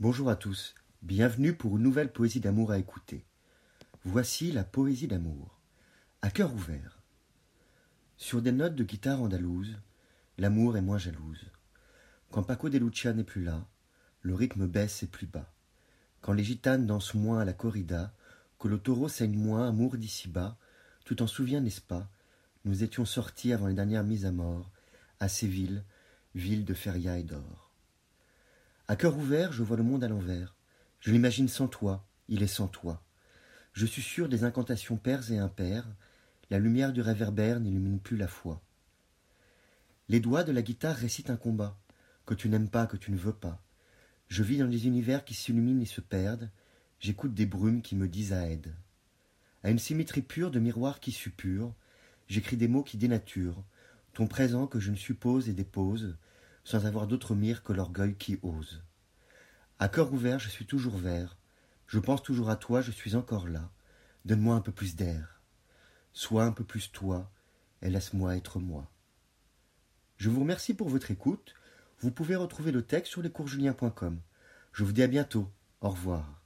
Bonjour à tous, bienvenue pour une nouvelle poésie d'amour à écouter. Voici la poésie d'amour, à cœur ouvert. Sur des notes de guitare andalouse, l'amour est moins jalouse. Quand Paco de Lucia n'est plus là, le rythme baisse et plus bas. Quand les gitanes dansent moins à la corrida, que le taureau saigne moins, amour d'ici-bas, tu t'en souviens, n'est-ce pas? Nous étions sortis avant les dernières mises à mort, à Séville, ville de feria et d'or. À cœur ouvert, je vois le monde à l'envers. Je l'imagine sans toi, il est sans toi. Je suis sûr des incantations paires et impaires, la lumière du réverbère n'illumine plus la foi. Les doigts de la guitare récitent un combat, que tu n'aimes pas, que tu ne veux pas. Je vis dans des univers qui s'illuminent et se perdent, j'écoute des brumes qui me disent à aide. À une symétrie pure de miroirs qui suppurent, j'écris des mots qui dénaturent, ton présent que je ne suppose et dépose, sans avoir d'autre mire que l'orgueil qui ose. À cœur ouvert, je suis toujours vert, je pense toujours à toi, je suis encore là. Donne-moi un peu plus d'air. Sois un peu plus toi, et laisse-moi être moi. Je vous remercie pour votre écoute. Vous pouvez retrouver le texte sur lescoursjulien.com. Je vous dis à bientôt. Au revoir.